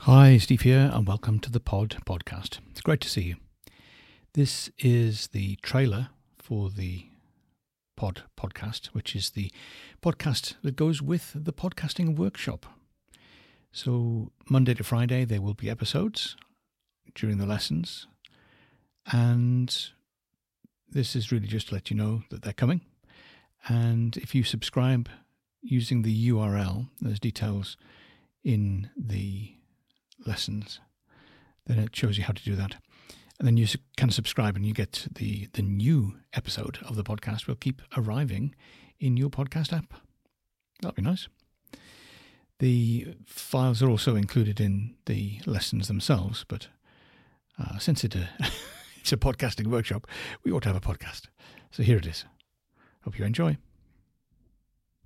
Hi, Steve here, and welcome to the Pod Podcast. It's great to see you. This is the trailer for the Pod Podcast, which is the podcast that goes with the podcasting workshop. So, Monday to Friday, there will be episodes during the lessons, and this is really just to let you know that they're coming. And if you subscribe using the URL, there's details in the lessons, then it shows you how to do that. And then you can subscribe and you get the, the new episode of the podcast will keep arriving in your podcast app. That'd be nice. The files are also included in the lessons themselves, but uh, since it, uh, it's a podcasting workshop, we ought to have a podcast. So here it is. Hope you enjoy.